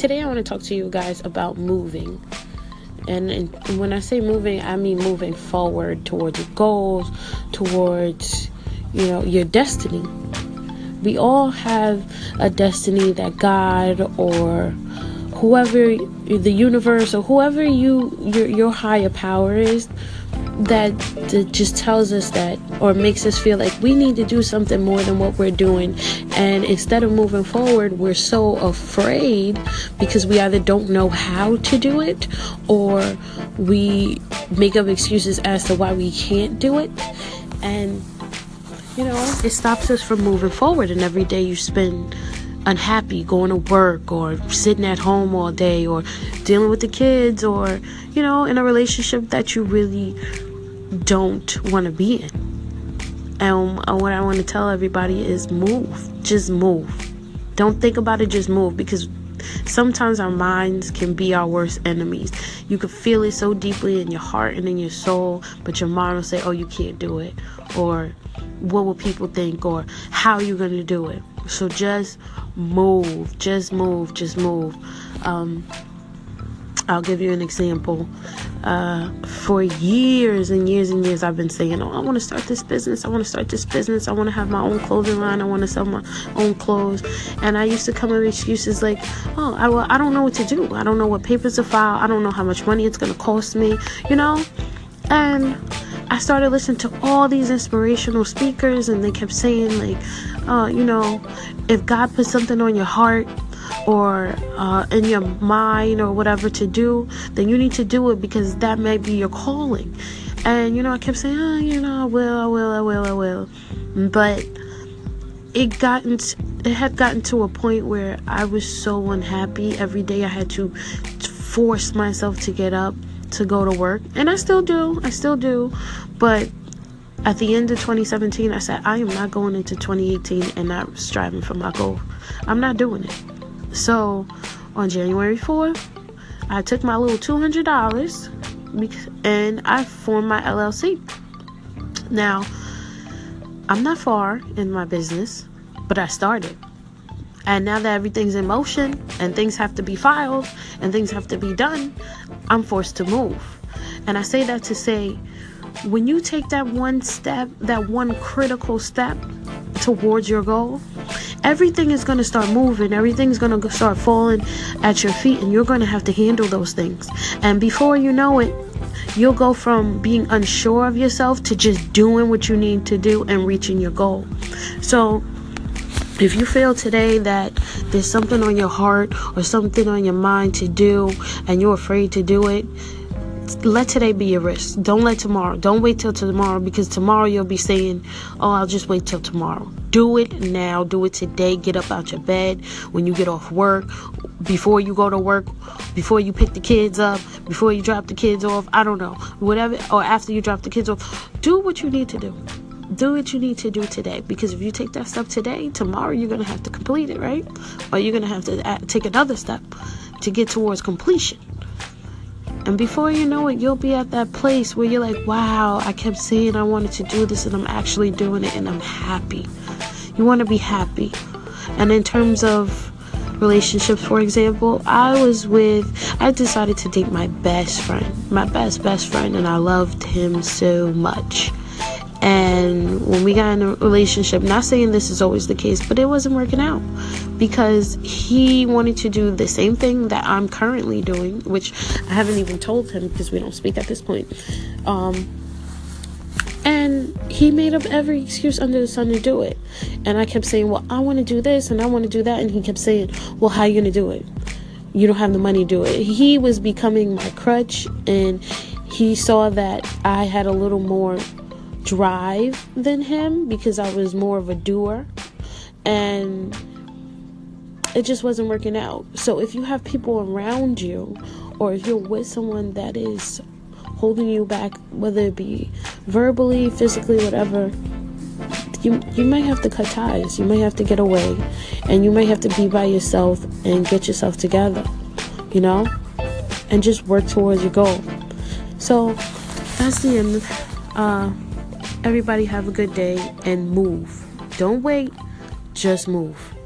today I want to talk to you guys about moving. And, and when I say moving, I mean moving forward towards your goals, towards you know your destiny. We all have a destiny that God or whoever the universe or whoever you your your higher power is that, that just tells us that or makes us feel like we need to do something more than what we're doing. And instead of moving forward we're so afraid because we either don't know how to do it or we make up excuses as to why we can't do it. And you know it stops us from moving forward and every day you spend unhappy going to work or sitting at home all day or dealing with the kids or you know in a relationship that you really don't want to be in. And what i want to tell everybody is move. Just move. Don't think about it just move because sometimes our minds can be our worst enemies you can feel it so deeply in your heart and in your soul but your mind will say oh you can't do it or what will people think or how are you going to do it so just move, just move, just move. Um, I'll give you an example. Uh, for years and years and years, I've been saying, Oh, I want to start this business. I want to start this business. I want to have my own clothing line. I want to sell my own clothes. And I used to come up with excuses like, Oh, I, well, I don't know what to do. I don't know what papers to file. I don't know how much money it's going to cost me, you know? And I started listening to all these inspirational speakers, and they kept saying, like, uh, you know, if God put something on your heart or uh, in your mind or whatever to do, then you need to do it because that may be your calling. And, you know, I kept saying, oh, you know, I will, I will, I will, I will. But it gotten it had gotten to a point where I was so unhappy every day I had to force myself to get up to go to work and I still do I still do but at the end of 2017, I said, I am not going into 2018 and not striving for my goal. I'm not doing it. So on January 4th, I took my little $200 and I formed my LLC. Now, I'm not far in my business, but I started. And now that everything's in motion and things have to be filed and things have to be done, I'm forced to move. And I say that to say, when you take that one step, that one critical step towards your goal, everything is going to start moving. Everything's going to start falling at your feet, and you're going to have to handle those things. And before you know it, you'll go from being unsure of yourself to just doing what you need to do and reaching your goal. So, if you feel today that there's something on your heart or something on your mind to do and you're afraid to do it, let today be your risk. Don't let tomorrow. Don't wait till tomorrow because tomorrow you'll be saying, "Oh, I'll just wait till tomorrow." Do it now. Do it today. Get up out your bed when you get off work, before you go to work, before you pick the kids up, before you drop the kids off. I don't know. Whatever or after you drop the kids off. Do what you need to do. Do what you need to do today because if you take that step today, tomorrow you're going to have to complete it, right? Or you're going to have to uh, take another step to get towards completion. And before you know it, you'll be at that place where you're like, wow, I kept saying I wanted to do this and I'm actually doing it and I'm happy. You want to be happy. And in terms of relationships, for example, I was with, I decided to date my best friend, my best, best friend, and I loved him so much. And when we got in a relationship, not saying this is always the case, but it wasn't working out because he wanted to do the same thing that I'm currently doing, which I haven't even told him because we don't speak at this point. Um, and he made up every excuse under the sun to do it. And I kept saying, Well, I want to do this and I want to do that. And he kept saying, Well, how are you going to do it? You don't have the money to do it. He was becoming my crutch and he saw that I had a little more drive than him because I was more of a doer. And it just wasn't working out. So if you have people around you, or if you're with someone that is holding you back, whether it be verbally, physically, whatever, you you might have to cut ties. You might have to get away, and you might have to be by yourself and get yourself together. You know, and just work towards your goal. So that's the end. Uh, everybody have a good day and move. Don't wait, just move.